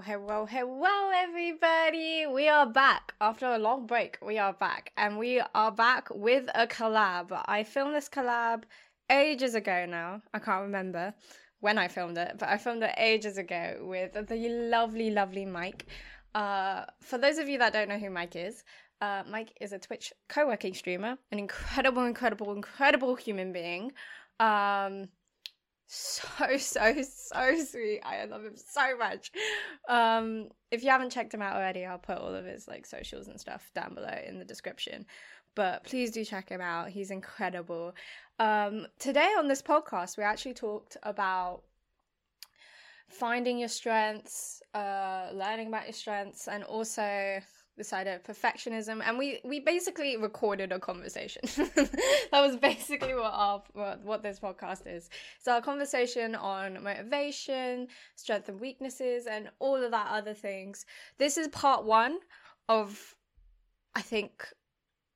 hello, hello, hello, everybody. We are back after a long break. We are back, and we are back with a collab. I filmed this collab ages ago now. I can't remember when I filmed it, but I filmed it ages ago with the lovely, lovely Mike. Uh, for those of you that don't know who Mike is, uh, Mike is a Twitch co working streamer, an incredible, incredible, incredible human being. Um, so so so sweet. I love him so much. Um if you haven't checked him out already i'll put all of his like socials and stuff down below in the description. But please do check him out. He's incredible. Um today on this podcast we actually talked about finding your strengths uh learning about your strengths and also this idea of perfectionism and we we basically recorded a conversation that was basically what our what, what this podcast is so our conversation on motivation strength and weaknesses and all of that other things this is part one of i think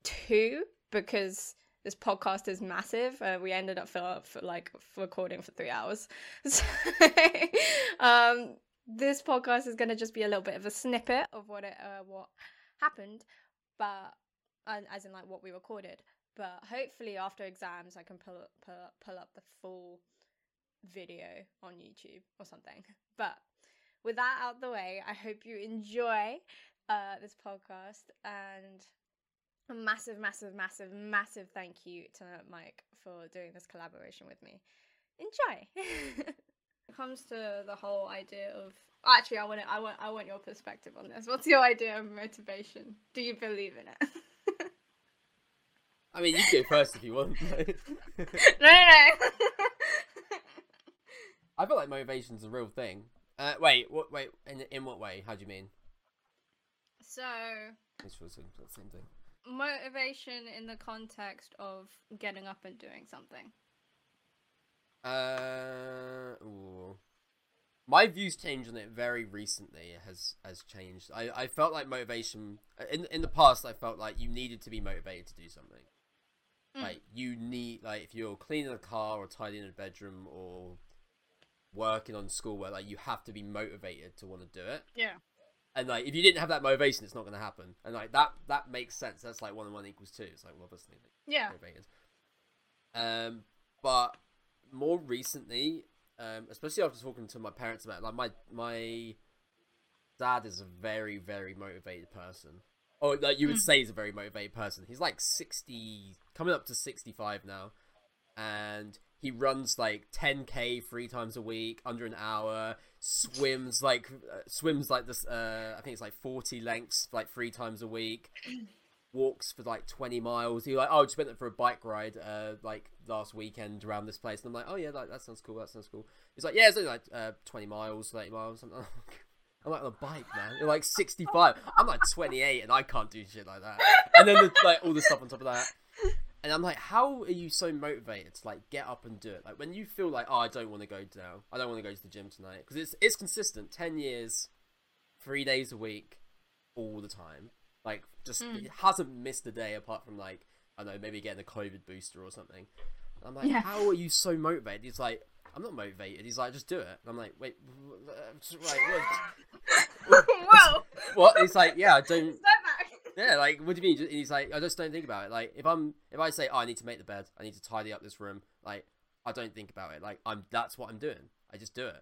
two because this podcast is massive. Uh, we ended up for, for like for recording for three hours. So, um, this podcast is going to just be a little bit of a snippet of what it uh, what happened, but as in like what we recorded. But hopefully after exams, I can pull up, pull pull up the full video on YouTube or something. But with that out the way, I hope you enjoy uh, this podcast and a massive, massive, massive, massive thank you to Mike for doing this collaboration with me. Enjoy. it comes to the whole idea of actually I want I want I want your perspective on this. What's your idea of motivation? Do you believe in it? I mean, you go first if you want. no, no, no. I feel like motivation's a real thing. Uh, wait, what? Wait, in in what way? How do you mean? So, It's the same same thing. motivation in the context of getting up and doing something. Uh, ooh. my views changed on it very recently. It has has changed. I, I felt like motivation in in the past. I felt like you needed to be motivated to do something. Mm. Like you need like if you're cleaning a car or tidying a bedroom or working on schoolwork, like you have to be motivated to want to do it. Yeah. And like if you didn't have that motivation, it's not going to happen. And like that that makes sense. That's like one and one equals two. It's like well, obviously like, Yeah. motivated. Um, but more recently, um, especially after talking to my parents about it, like my my dad is a very very motivated person. Oh, like you would Mm. say he's a very motivated person. He's like sixty, coming up to sixty five now, and he runs like ten k three times a week, under an hour. Swims like uh, swims like this. Uh, I think it's like forty lengths, like three times a week walks for like 20 miles. He like, oh, just went for a bike ride, uh, like last weekend around this place. And I'm like, oh yeah, like, that sounds cool. That sounds cool. He's like, yeah, it's only like uh, 20 miles, 30 miles. I'm, I'm like on a bike, man. You're like 65. I'm like 28, and I can't do shit like that. And then the, like all the stuff on top of that. And I'm like, how are you so motivated to like get up and do it? Like when you feel like, oh, I don't want to go now. I don't want to go to the gym tonight because it's it's consistent. Ten years, three days a week, all the time. Like just Mm. it hasn't missed a day apart from like I don't know maybe getting a COVID booster or something. And I'm like, Yeah. how are you so motivated? He's like, I'm not motivated. He's like, just do it. And I'm like, wait, w- uh, right, what? Whoa. what? He's like, yeah, I don't. Yeah, like, what do you mean? And he's like, I just don't think about it. Like, if I'm, if I say, oh, I need to make the bed, I need to tidy up this room, like, I don't think about it. Like, I'm, that's what I'm doing. I just do it.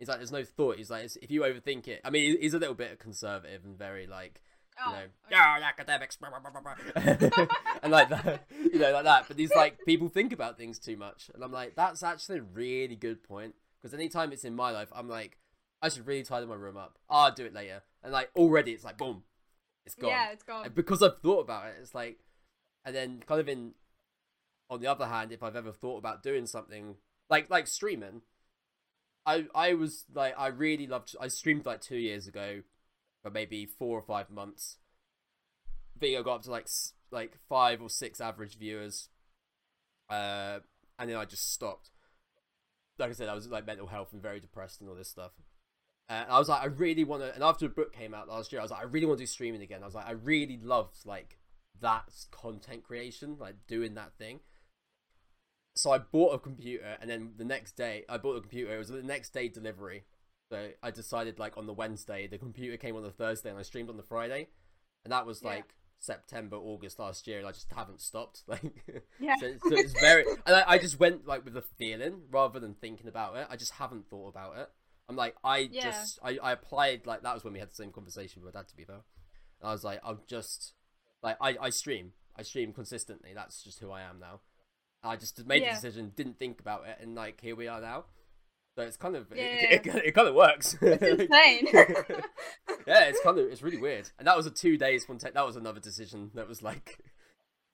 He's like, there's no thought. He's like, it's- if you overthink it, I mean, he's a little bit conservative and very like, you Oh, know, okay. yeah, academics, blah, blah, blah." and like that, you know, like that. But these like, people think about things too much, and I'm like, that's actually a really good point because anytime it's in my life, I'm like, I should really tidy my room up. Oh, I'll do it later, and like already, it's like boom, it's gone. Yeah, it's gone. And because I've thought about it, it's like, and then kind of in, on the other hand, if I've ever thought about doing something like like streaming, I I was like I really loved I streamed like two years ago, for maybe four or five months. Video got up to like like five or six average viewers, uh, and then I just stopped. Like I said, I was like mental health and very depressed and all this stuff. Uh, I was like, I really want to. And after the book came out last year, I was like, I really want to do streaming again. I was like, I really loved like that content creation, like doing that thing. So I bought a computer, and then the next day, I bought a computer. It was the next day delivery. So I decided like on the Wednesday, the computer came on the Thursday, and I streamed on the Friday, and that was Yeah. like September, August last year, and I just haven't stopped. Like, Yeah. so, so it's very, and I, I just went like with a feeling rather than thinking about it. I just haven't thought about it. I'm like, I Yeah. just, I, I applied like that was when we had the same conversation with my dad. To be fair, and I was like, I'm just like I, I stream, I stream consistently. That's just who I am now. I just made Yeah. the decision, didn't think about it, and like here we are now. So it's kind of Yeah, it, it, it kind of works. It's insane. yeah, it's kind of it's really weird. And that was a two days one. That was another decision that was like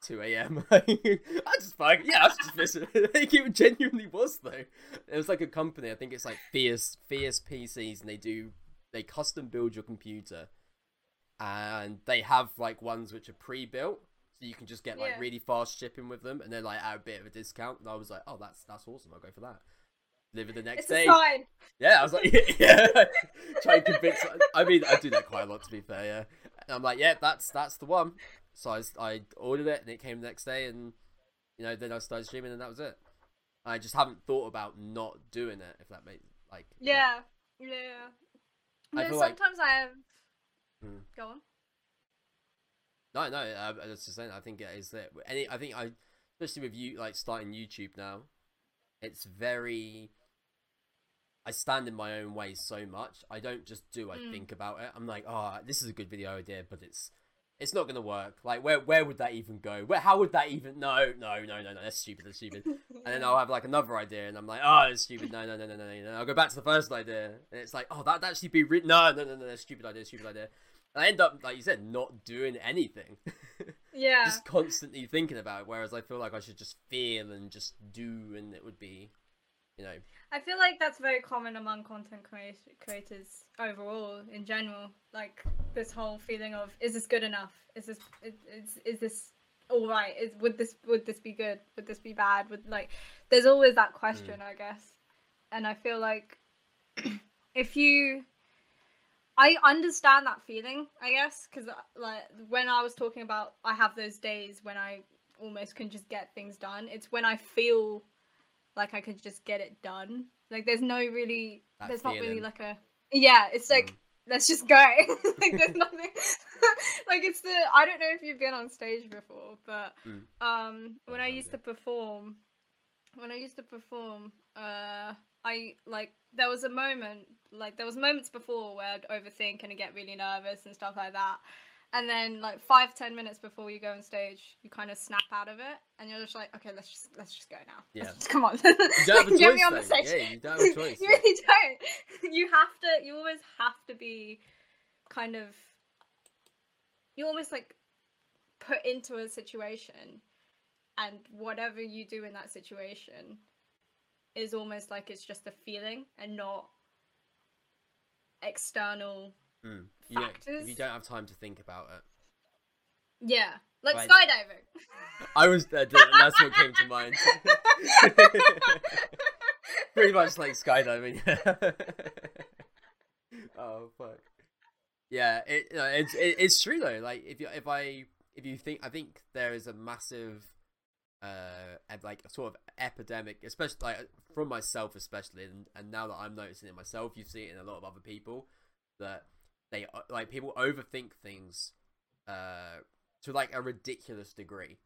two a.m. I just like yeah, I was just missing. Like, it genuinely was though. It was like a company. I think it's like Fierce Fierce PCs, and they do they custom build your computer, and they have like ones which are pre-built. So you can just get like Yeah. really fast shipping with them, and they're like at a bit of a discount. And I was like, "Oh, that's that's awesome! I'll go for that." Deliver the next it's day. Yeah, I was like, yeah, try and convince. I mean, I do that quite a lot to be fair. Yeah, and I'm like, yeah, that's that's the one. So I, I ordered it and it came the next day, and you know, then I started streaming and that was it. I just haven't thought about not doing it. If that makes like Yeah. Yeah. I No, feel like- sometimes I have. Hmm. Go on. No, no, uh, that's just saying. I think it is that any. I think I, especially with you, like starting YouTube now, it's very. I stand in my own way so much. I don't just do. I Mm. think about it. I'm like, oh, this is a good video idea, but it's, it's not gonna work. Like, where where would that even go? Where how would that even? No, no, no, no, no. That's stupid. That's stupid. And then I'll have like another idea, and I'm like, oh, it's stupid. No, no, no, no, no, no. And I'll go back to the first idea, and it's like, oh, that'd actually be re- no, no, no, no, that's stupid idea, stupid idea. And I end up, like you said, not doing anything. yeah. just constantly thinking about it. Whereas I feel like I should just feel and just do, and it would be, you know, I feel like that's very common among content creators overall, in general. Like this whole feeling of, is this good enough? Is this is is, is this all right? Is would this would this be good? Would this be bad? Would like, there's always that question, mm. I guess. And I feel like if you, I understand that feeling, I guess, because uh, like when I was talking about, I have those days when I almost can just get things done. It's when I feel like I could just get it done. Like there's no really That there's not really like a yeah, it's like Mm. let's just go. like there's nothing like it's the I don't know if you've been on stage before, but Mm. um when I used to perform when I used to perform, uh I like there was a moment like there was moments before where I'd overthink and I'd get really nervous and stuff like that. And then like five, ten minutes before you go on stage, you kind of snap out of it and you're just like, okay, let's just let's just go now. Yeah. Come on. you don't have a Get choice. me on the stage. Yeah, you don't have a choice. you really don't. You have to. You always have to be kind of. You almost like put into a situation, and whatever you do in that situation is almost like it's just a feeling and not external. Mm. You, don't, factors. you don't have time to think about it. Yeah, like skydiving. I was uh, that's what came to mind. Pretty much like skydiving. oh fuck. Yeah, it, no, it's it, it's true though. Like if you if I if you think I think there is a massive uh like sort of epidemic, especially like from myself especially, and, and now that I'm noticing it myself, you see it in a lot of other people that they uh, like people overthink things uh to like a ridiculous degree.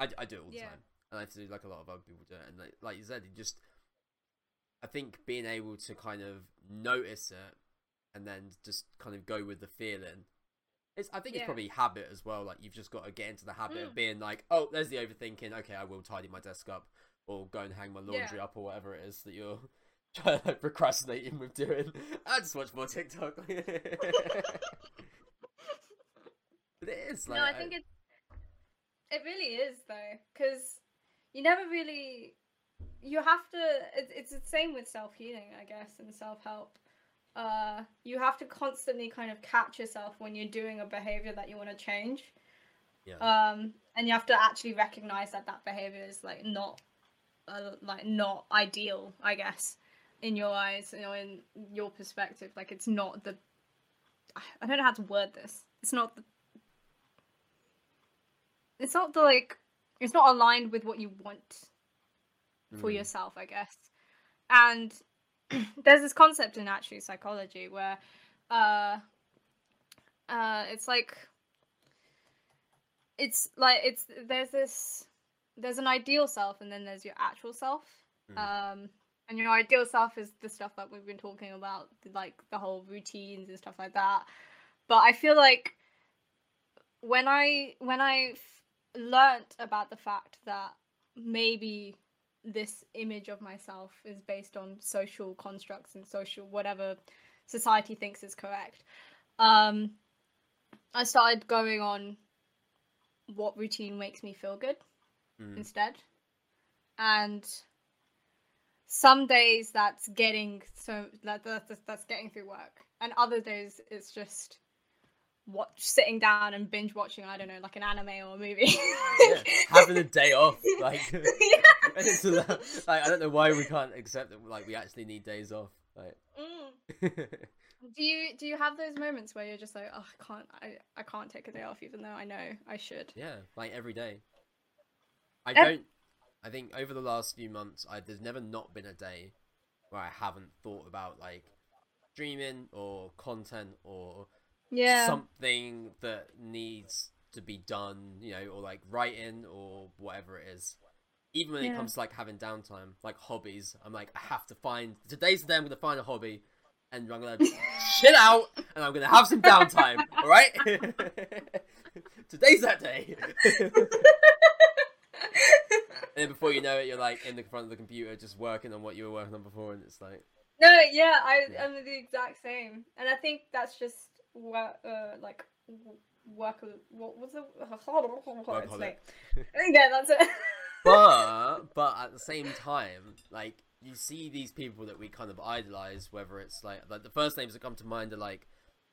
I, I do it all the Yeah. time, and I do like a lot of other people do it. And like, like you said, you just I think being able to kind of notice it and then just kind of go with the feeling. It's I think it's probably habit as well. Like you've just got to get into the habit of Mm. being like, oh, there's the overthinking. Okay, I will tidy my desk up or go and hang my laundry Yeah. up or whatever it is that you're trying to like procrastinating with doing. I just watch more TikTok. but it is like no, I think it it really is though, because you never really you have to. It's it's the same with self healing, I guess, and self help. Uh, you have to constantly kind of catch yourself when you're doing a behavior that you want to change. yeah. Um, and you have to actually recognize that that behavior is like not, uh, like not ideal, I guess, in your eyes, you know, in your perspective. Like it's not the. I don't know how to word this. It's not the. It's not the like. It's not aligned with what you want for Mm. yourself, I guess. And there's this concept in actually psychology where uh uh it's like it's like it's there's this there's an ideal self and then there's your actual self Mm. um and your ideal self is the stuff that we've been talking about like the whole routines and stuff like that but i feel like when i when i learnt about the fact that maybe this image of myself is based on social constructs and social whatever society thinks is correct um i started going on what routine makes me feel good Mm. instead and some days that's getting so that, that, that- that's getting through work and other days it's just watch sitting down and binge watching i don't know like an anime or a movie yeah, having a day off. Like, yeah. like, I don't know why we can't accept that. Like, we actually need days off. Like, Mm. do you do you have those moments where you're just like oh i can't i, I can't take a day off even though i know i should yeah, like every day. I don't. I think over the last few months, I there's never not been a day where I haven't thought about like streaming or content or yeah something that needs to be done, you know, or like writing or whatever it is. Even when it comes to like having downtime, like hobbies, I'm like, I have to find today's the day I'm gonna find a hobby and I'm gonna chill out and I'm gonna have some downtime, alright? today's that day. And then before you know it, you're like in the front of the computer just working on what you were working on before and it's like No, yeah, I Yeah. I'm the exact same, and I think that's just what uh like work. What was the it's Workaholic. late. Yeah, that's it. but but at the same time, like you see these people that we kind of idolize, whether it's like like the first names that come to mind are like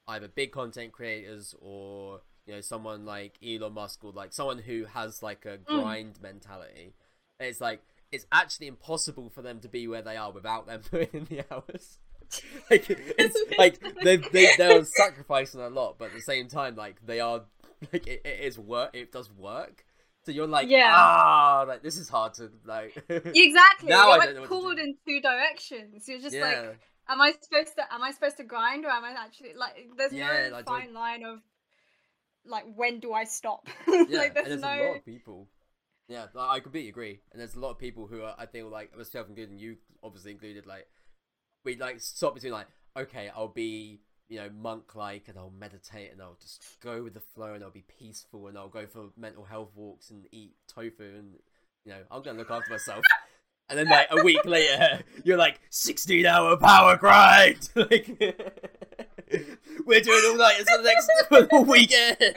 either big content creators or you know someone like Elon Musk or like someone who has like a grind mentality. It's like it's actually impossible for them to be where they are without them putting in the hours. like it's like they they they're sacrificing a lot, but at the same time, like they are like it, it is work. It does work. So you're like, Yeah. ah, like this is hard to like. exactly. Now I You're don't like pulled in two directions. You're just yeah, like, am I supposed to? Am I supposed to grind or am I actually like? There's Yeah, no like, I- fine line of like when do I stop? yeah. like there's there's no. a lot of people. Yeah, I completely agree. And there's a lot of people who are, I think, like myself included, and you obviously included, like we like stop between like, okay, I'll be you know monk like, and I'll meditate, and I'll just go with the flow, and I'll be peaceful, and I'll go for mental health walks and eat tofu, and you know I'm gonna look after myself. And then like a week later, you're like 16 hour power grind. like we're doing all night for the next weekend.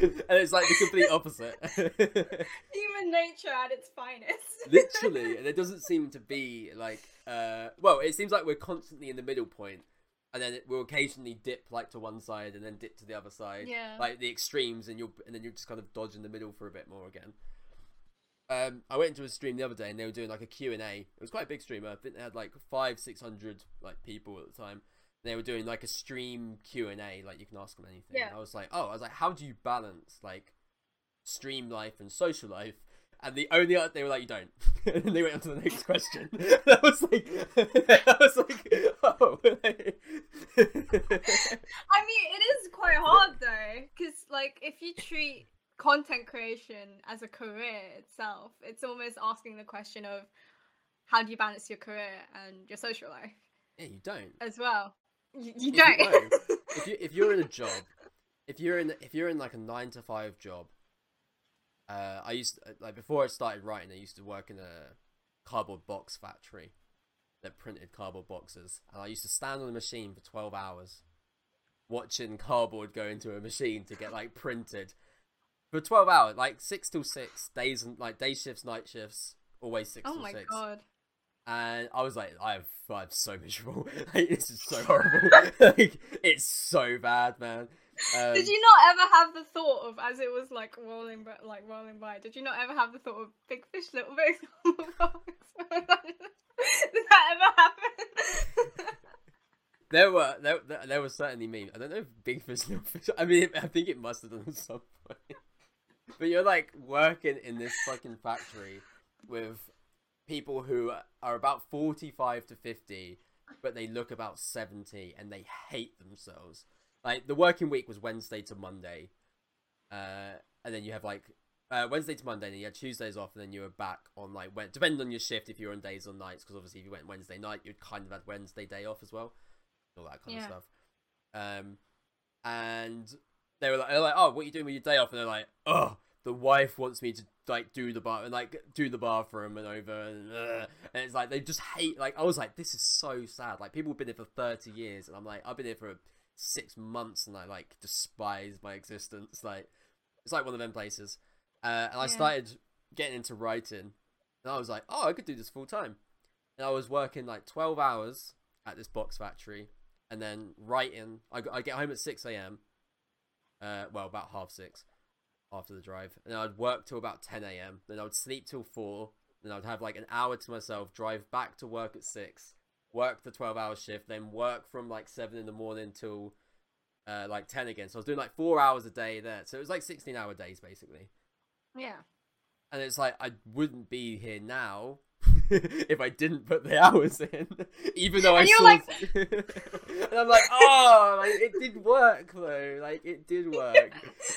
and it's like the complete opposite. Human nature at its finest. Literally, and it doesn't seem to be like uh well, it seems like we're constantly in the middle. And then it will occasionally dip like to one side and then dip to the other side. Yeah. Like the extremes and you'll and then you'll just kind of dodge in the middle for a bit more again. Um, I went into a stream the other day and they were doing like a Q and A. It was quite a big streamer. I think they had like five, six hundred like people at the time. They were doing like a stream Q and A, like you can ask them anything. Yeah. And I was like, oh, I was like, how do you balance like stream life and social life? And the only other, they were like, you don't. and then they went on to the next question. I was like, I was like, oh. I mean, it is quite hard though, because like if you treat content creation as a career itself, it's almost asking the question of how do you balance your career and your social life yeah, you don't. as well. You, you If you- don't. no. if you if you're in a job, if you're in if you're in like a nine to five job, uh, I used to, like before I started writing, I used to work in a cardboard box factory that printed cardboard boxes, and I used to stand on a machine for twelve hours, watching cardboard go into a machine to get like printed for twelve hours, like six till six days and like day shifts, night shifts, always six oh till my six god. And I was like, I'm, I'm so miserable. like, this is so horrible. like, it's so bad, man. Um, did you not ever have the thought of, as it was like rolling, but like rolling by, did you not ever have the thought of big fish, little fish? did that ever happen? There were there, there, there was certainly memes. I don't know if big fish, little fish. I mean, I think it must have done at some point. but you're like working in this fucking factory with people who are about 45 to 50 but they look about 70 and they hate themselves. Like the working week was wednesday to monday uh, and then you have like uh, wednesday to monday and then you had tuesdays off and then you were back on like when depending on your shift if you're on days or nights because obviously if you went wednesday night you'd kind of had wednesday day off as well all that kind Yeah. of stuff. Um and they were like, they're like oh what are you doing with your day off? And they're like oh the wife wants me to like do the bar and like do the bathroom and over and, uh, and it's like they just hate like I was like this is so sad. Like people have been here for 30 years and I'm like I've been here for six months and I like despise my existence. Like it's like one of them places. Uh, and I Yeah. started getting into writing and I was like oh I could do this full time. And I was working like 12 hours at this box factory and then writing I, I get home at 6 a.m uh, well about half six after the drive, and I'd work till about 10 a.m. Then I would sleep till four. Then I'd have like an hour to myself, drive back to work at six, work the 12 hour shift, then work from like seven in the morning till uh, like 10 again. So I was doing like four hours a day there. So it was like 16 hour days basically. Yeah. And it's like I wouldn't be here now if I didn't put the hours in, even though I And you're saw. like- and I'm like, oh, like, it did work though. Like it did work.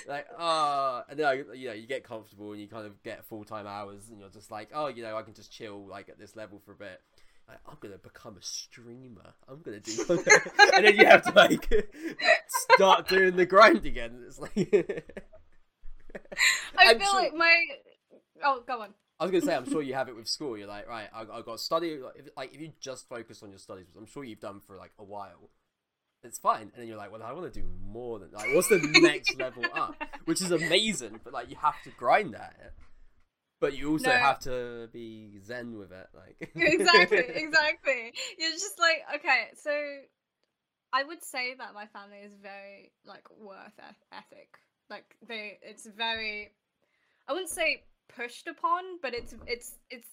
like oh, and then I, you know you get comfortable and you kind of get full time hours, and you're just like, oh, you know, I can just chill like at this level for a bit. Like, I'm gonna become a streamer. I'm gonna do, and then you have to like start doing the grind again. It's like. I feel sure- like my. Oh, go on. I was gonna say, I'm sure you have it with school. You're like, right, I, I got to study. Like if, like, if you just focus on your studies, which I'm sure you've done for like a while, it's fine. And then you're like, well, I want to do more than like, what's the next level up? Which is amazing, but like, you have to grind at it. But you also No. have to be zen with it, like exactly, exactly. You're just like, okay, so I would say that my family is very like worth ethic. Like they, it's very. I wouldn't say pushed upon, but it's it's it's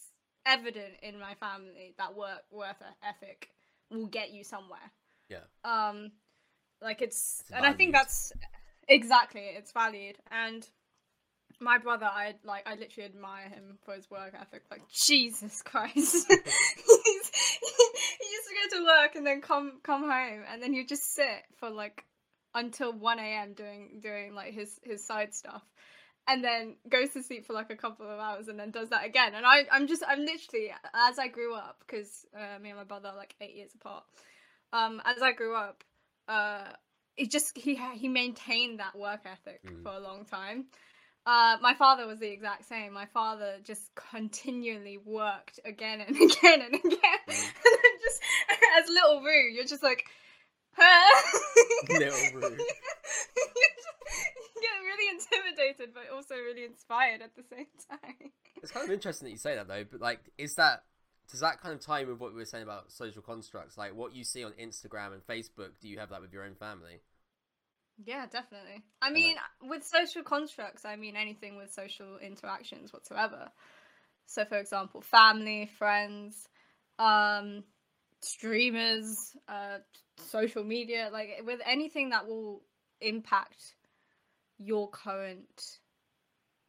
evident in my family that work worth ethic will get you somewhere. Yeah. Um, like it's, It's and I think that's exactly it's valued and my brother i like i literally admire him for his work ethic like jesus christ He's, he used to go to work and then come come home and then he'd just sit for like until 1 a.m doing doing like his his side stuff and then goes to sleep for like a couple of hours and then does that again and i i'm just i'm literally as i grew up because uh, me and my brother are like eight years apart um as i grew up uh it just he he maintained that work ethic Mm. for a long time uh, my father was the exact same. My father just continually worked again and again and again. Mm. and then just as little Roo, you're just like, huh? Little Roo. Get really intimidated, but also really inspired at the same time. It's kind of interesting that you say that though, but like, is that does that kind of tie in with what we were saying about social constructs? Like, what you see on Instagram and Facebook, do you have that with your own family? Yeah, definitely. I mean, with social constructs, I mean anything with social interactions whatsoever. So, for example, family, friends, um, streamers, uh, social media, like with anything that will impact your current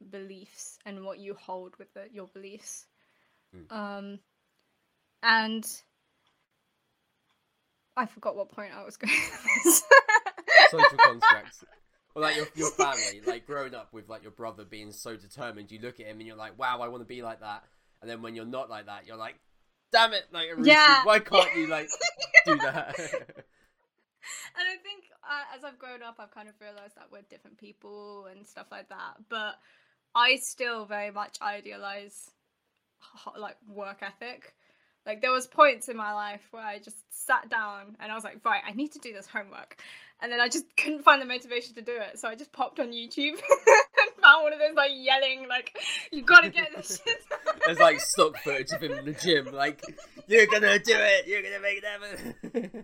beliefs and what you hold with the, your beliefs. Mm. Um, and I forgot what point I was going social constructs. Or like your your family, like growing up with like your brother being so determined, you look at him and you're like, wow, I want to be like that. And then when you're not like that, you're like, damn it, like Yeah. why can't you like do that? and I think uh, as I've grown up, I've kind of realized that we're different people and stuff like that. But I still very much idealize like work ethic. Like there was points in my life where I just sat down and I was like, right, I need to do this homework, and then I just couldn't find the motivation to do it. So I just popped on YouTube and found one of those like yelling, like, you gotta get this shit. There's like stock footage of him in the gym, like, you're gonna do it, you're gonna make it happen.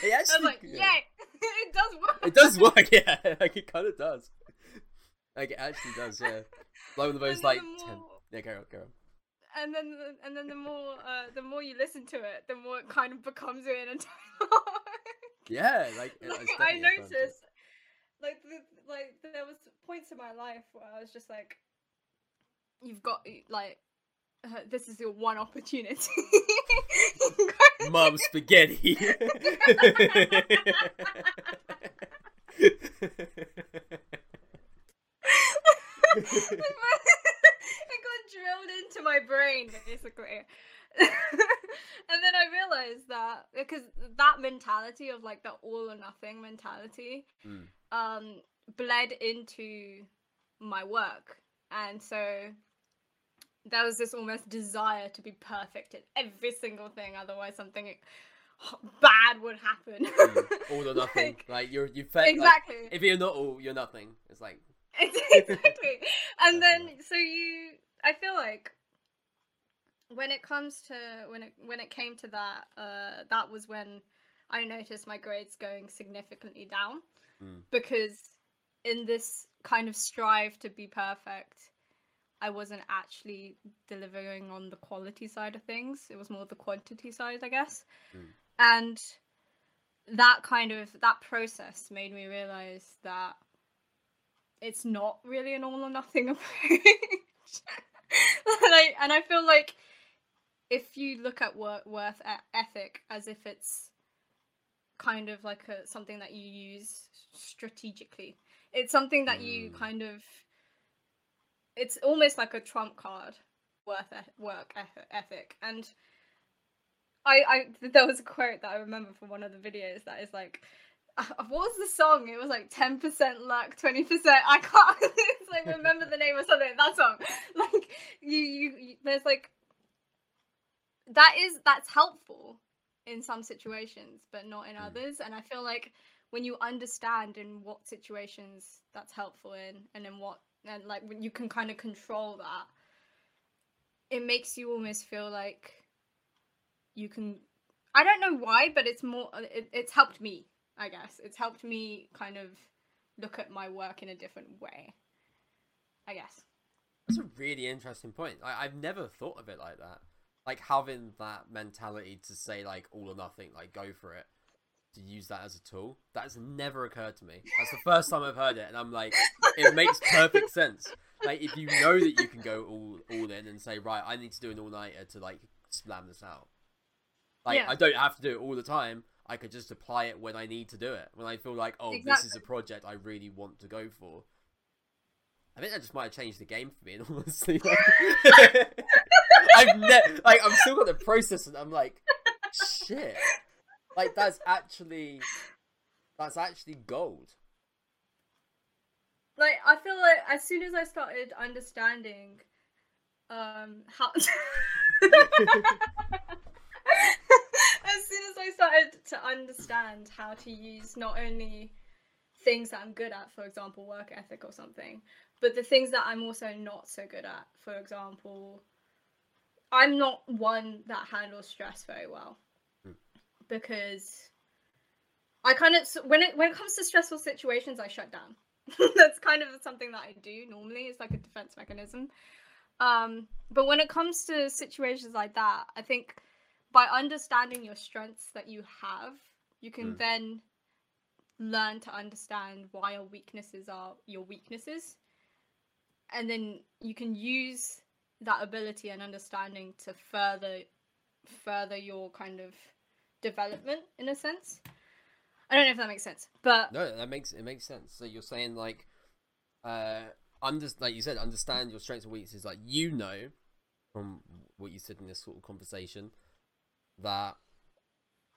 He I was actually, like, yeah, it does work. it does work, yeah, like it kind of does. Like it actually does, yeah. Like the of those And then like, the 10... yeah, go on, go on. and then and then the more uh, the more you listen to it, the more it kind of becomes your inner Yeah, like, it- like, I definitely a fun thing. noticed, like the, like there was points in my life where I was just like, you've got like, uh, this is your one opportunity. Mom spaghetti. it got drilled into my brain basically and then i realized that because that mentality of like the all or nothing mentality Mm. um bled into my work and so there was this almost desire to be perfect in every single thing otherwise something bad would happen Mm. All or nothing. Like, Like, you're you fake. exactly Like, if you're not all, you're nothing. It's like exactly and then so you i feel like when it comes to when it when it came to that uh that was when i noticed my grades going significantly down Mm. because in this kind of strive to be perfect i wasn't actually delivering on the quality side of things it was more the quantity side i guess Mm. and that kind of that process made me realize that it's not really an all or nothing approach. and, I, and I feel like if you look at work worth ethic as if it's kind of like a something that you use strategically, it's something that you Mm. kind of it's almost like a trump card worth e- work ethic and I, I there was a quote that I remember from one of the videos that is like uh, what was the song? It was like ten percent luck, twenty percent. I can't. it's like remember the name of something. That song, like you, you, you, there's like that is that's helpful in some situations, but not in Mm. others. And I feel like when you understand in what situations that's helpful in, and in what, and like when you can kind of control that, it makes you almost feel like you can. I don't know why, but it's more. It, it's helped me I guess. It's helped me kind of look at my work in a different way. I guess. That's a really interesting point. I, I've never thought of it like that. Like having that mentality to say like all or nothing, like go for it, to use that as a tool. That has never occurred to me. That's the first time I've heard it, and I'm like, it makes perfect sense. Like if you know that you can go all all in and say, right, I need to do an all nighter to like slam this out. Like Yeah. I don't have to do it all the time. I could just apply it when I need to do it. When I feel like, oh, this is a project I really want to go for. I think that just might have changed the game for me. In all honesty, like, I've ne- like I'm still got the process, and I'm like, shit, like that's actually that's actually gold. Like I feel like as soon as I started understanding um how as soon as I started to understand how to use not only things that I'm good at, for example, work ethic or something, but the things that I'm also not so good at, for example, I'm not one that handles stress very well. Because I kind of when it when it comes to stressful situations, I shut down. That's kind of something that I do normally. It's like a defense mechanism. Um, but when it comes to situations like that, I think by understanding your strengths that you have, you can Mm. then learn to understand why your weaknesses are your weaknesses. And then you can use that ability and understanding to further further your kind of development in a sense. I don't know if that makes sense, but No, that makes it makes sense. So you're saying like, uh, under like you said, understand your strengths and weaknesses. Like you know, from what you said in this sort of conversation, that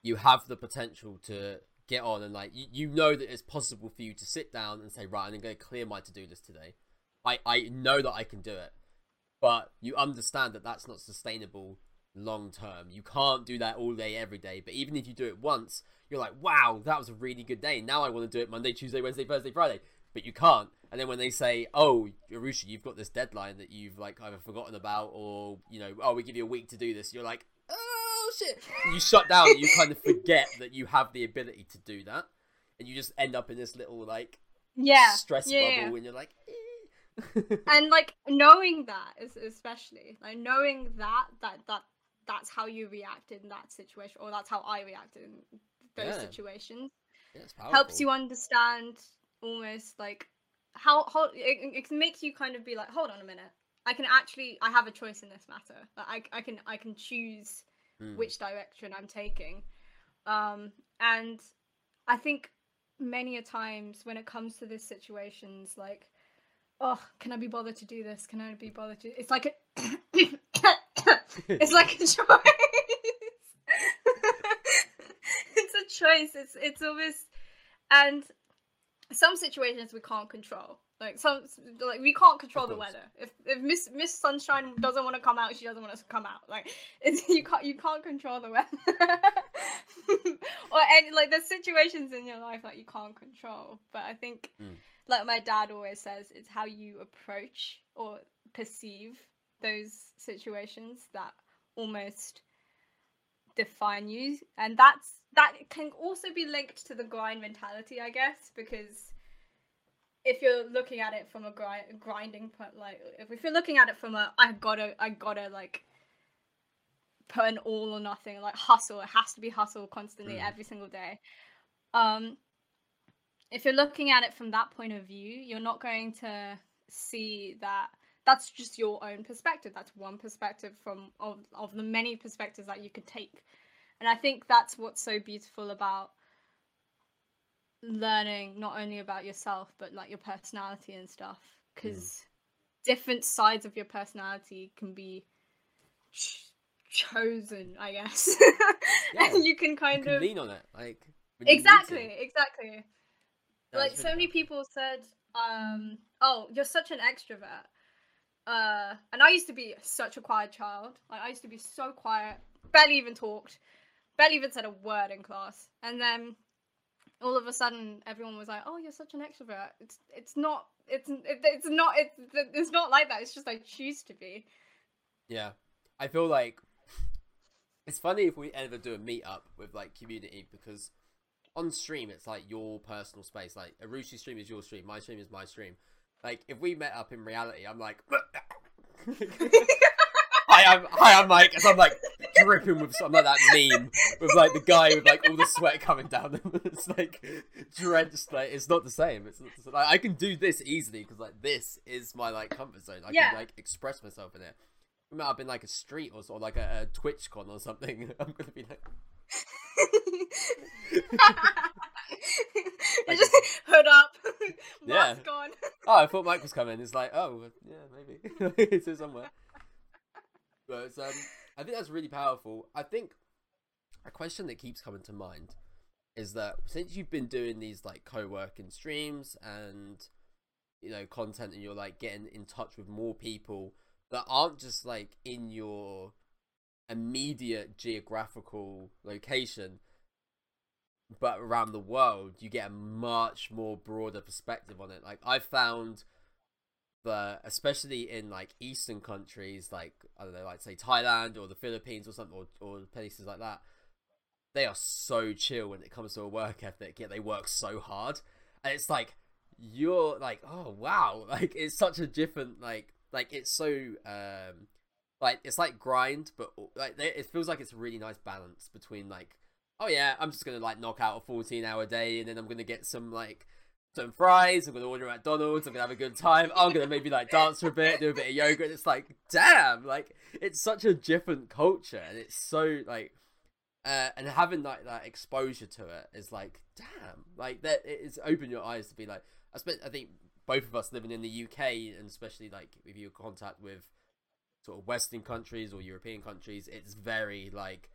you have the potential to get on and like you, you know that it's possible for you to sit down and say right i'm going to clear my to-do list today i i know that i can do it but you understand that that's not sustainable long term. You can't do that all day every day but even if you do it once you're like wow that was a really good day. Now i want to do it monday tuesday wednesday thursday friday. But you can't. And then when they say oh Arusha, you've got this deadline that you've like either forgotten about or you know oh we give you a week to do this you're like oh shit. And you shut down you kind of forget that you have the ability to do that. And you just end up in this little like yeah, stress yeah, bubble yeah. and you're like eh. and like knowing that is especially like knowing that that that that's how you reacted in that situation or that's how I reacted in those Yeah. situations Yeah, helps you understand almost like how how it, it makes you kind of be like hold on a minute I can actually I have a choice in this matter. Like, I I can I can choose Mm. which direction I'm taking. Um, and I think many a times when it comes to these situations, like, oh, can I be bothered to do this? Can I be bothered to? It's like a, it's like a choice. it's a choice. It's it's almost, and some situations we can't control. Like some, like we can't control the weather. If if Miss Miss Sunshine doesn't want to come out, she doesn't want us to come out. Like it's you can't you can't control the weather. or any like there's situations in your life that you can't control. But I think, Mm. like my dad always says, it's how you approach or perceive those situations that almost define you, and that's that can also be linked to the grind mentality, I guess, because if you're looking at it from a grind, grinding point, like if, you're looking at it from a I gotta I gotta like put an all or nothing like hustle it has to be hustle constantly Mm. every single day um if you're looking at it from that point of view you're not going to see that that's just your own perspective. That's one perspective from of, of the many perspectives that you could take. And i think that's what's so beautiful about learning not only about yourself but like your personality and stuff. Because different sides of your personality can be ch- chosen i guess. Yeah, and you can You kind can of lean on it, like you exactly exactly. Like so many fun. people said um oh you're such an extrovert uh and i used to be such a quiet child. Like i used to be so quiet barely even talked barely even said a word in class. And then all of a sudden everyone was like oh you're such an extrovert. It's it's not it's it, it's not it's it's not like that. It's just i choose to be. Yeah, I feel like it's funny if we ever do a meetup with like community because on stream it's like your personal space. Like Arushi stream is your stream, my stream is my stream. Like if we met up in reality, I'm like, hi, I'm hi, I'm Mike, as I'm like dripping with something like that meme with like the guy with like all the sweat coming down them. it's like drenched. Like it's not the same. It's, it's like I can do this easily because like this is my like comfort zone. I Yeah. can like express myself in it. We might have been like a street or, or like a, a Twitch con or something. I'm gonna be like, you just hood up Yeah. mask on oh, I thought Mike was coming. It's like, oh, yeah, maybe it's here somewhere. But um, I think that's really powerful. I think a question that keeps coming to mind is that since you've been doing these like co-working streams and you know content, and you're like getting in touch with more people that aren't just like in your immediate geographical location but around the world you get a much more broader perspective on it. Like i found that especially in like eastern countries like i don't know like say thailand or the philippines or something or, or places like that they are so chill when it comes to a work ethic yet they work so hard. And it's like you're like oh wow. Like it's such a different like like it's so um like it's like grind but like it feels like it's a really nice balance between like oh yeah i'm just gonna like knock out a 14 hour day and then i'm gonna get some like some fries i'm gonna order at mcdonald's i'm gonna have a good time i'm gonna maybe like dance for a bit do a bit of yoga and it's like damn like it's such a different culture and it's so like uh, and having like that exposure to it is like damn like that it's opened your eyes to be like i spent i think both of us living in the uk and especially like if you contact with sort of western countries or european countries it's very like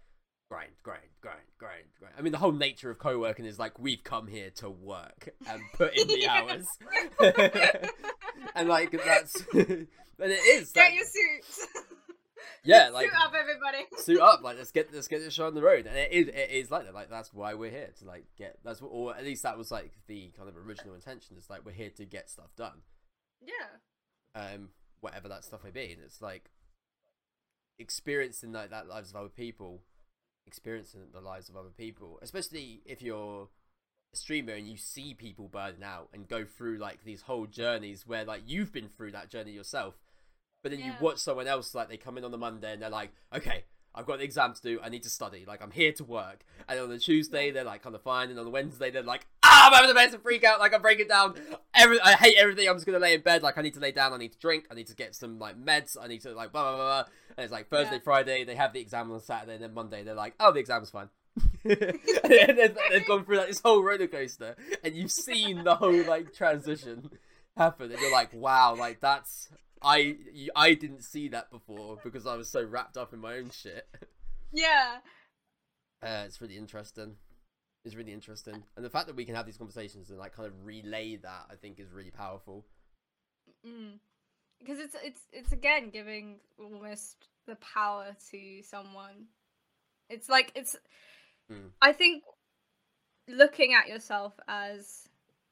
grind grind grind grind grind. I mean the whole nature of co-working is like we've come here to work and put in the Yeah. hours. And like that's and it is get like, your suits. Yeah like suit up everybody. suit up like let's get let's get this show on the road. And it is it is like that like that's why we're here to like get that's what or at least that was like the kind of original intention is like we're here to get stuff done. Yeah. Um whatever that stuff may be. And it's like experiencing like that lives of other people experiencing the lives of other people especially if you're a streamer and you see people burning out and go through like these whole journeys where like you've been through that journey yourself but then you watch someone else like they come in on the monday and they're like okay I've got an exam to do. I need to study. Like I'm here to work. And on the Tuesday they're like kind of fine, and on the Wednesday they're like, I'm having the best freak out. Like I'm breaking down. Every I hate everything. I'm just gonna lay in bed. Like I need to lay down. I need to drink. I need to get some like meds. I need to like blah blah blah. blah. And it's like Thursday, Yeah. Friday. They have the exam on Saturday, and then Monday they're like, oh, the exam's fine. and then they've, they've gone through like this whole roller coaster, and you've seen the whole like transition happen, and you're like, wow, like that's I I didn't see that before because I was so wrapped up in my own shit. Yeah. Uh, it's really interesting. It's really interesting, and the fact that we can have these conversations and like kind of relay that, I think, is really powerful. Mm. Because it's it's it's again giving almost the power to someone. It's like it's. Mm. I think looking at yourself as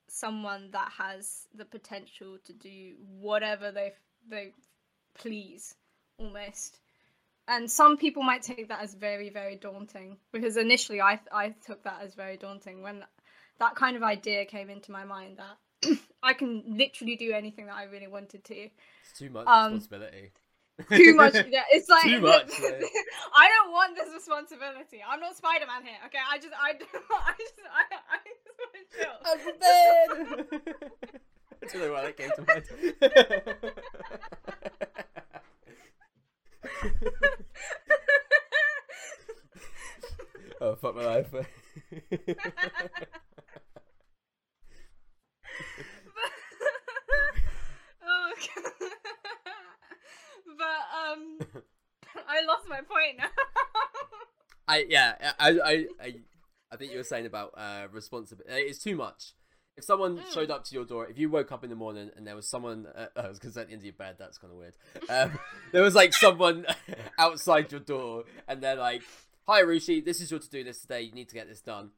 someone that has the potential to do whatever they they please, almost. And some people might take that as very very daunting because initially I I took that as very daunting when that kind of idea came into my mind that I can literally do anything that I really wanted to. It's too much Um, responsibility. Too much. Yeah, it's like Too much. I don't want this responsibility. I'm not Spider Man here. Okay, I just I I just I, I just want to chill. I'm prepared. I don't know why that came to mind. Oh fuck my life. oh, but um, I lost my point now. I yeah, I I I I think you were saying about uh responsibility. It's too much. If someone Mm. showed up to your door, if you woke up in the morning and there was someone, uh, I was say at the end of your bed, that's kind of weird. Um, there was like someone outside your door, and they're like, "Hi, Rushi, this is your to-do list today. You need to get this done."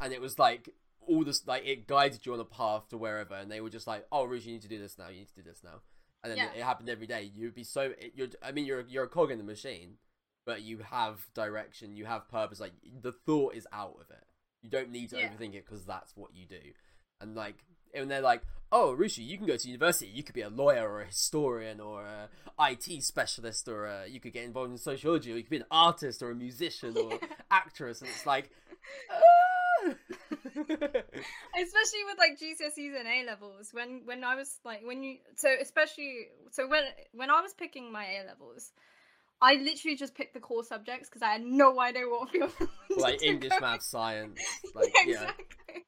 And it was like all this, like it guided you on a path to wherever, and they were just like, "Oh, Rushi, you need to do this now. You need to do this now." And then Yeah. it, it happened every day. You'd be so, it, you're, I mean, you're you're a cog in the machine, but you have direction, you have purpose. Like the thought is out of it. You don't need to Yeah. overthink it because that's what you do. And like, and they're like, "Oh, Rushi, you can go to university. You could be a lawyer or a historian or a IT specialist, or a, you could get involved in sociology, or you could be an artist or a musician or actress." And it's like, ah! especially with like GCSEs and A levels. When when I was like when you so especially so when when I was picking my A levels, I literally just picked the core subjects because I had no idea what field. Like English, math, science, like yeah, yeah. exactly.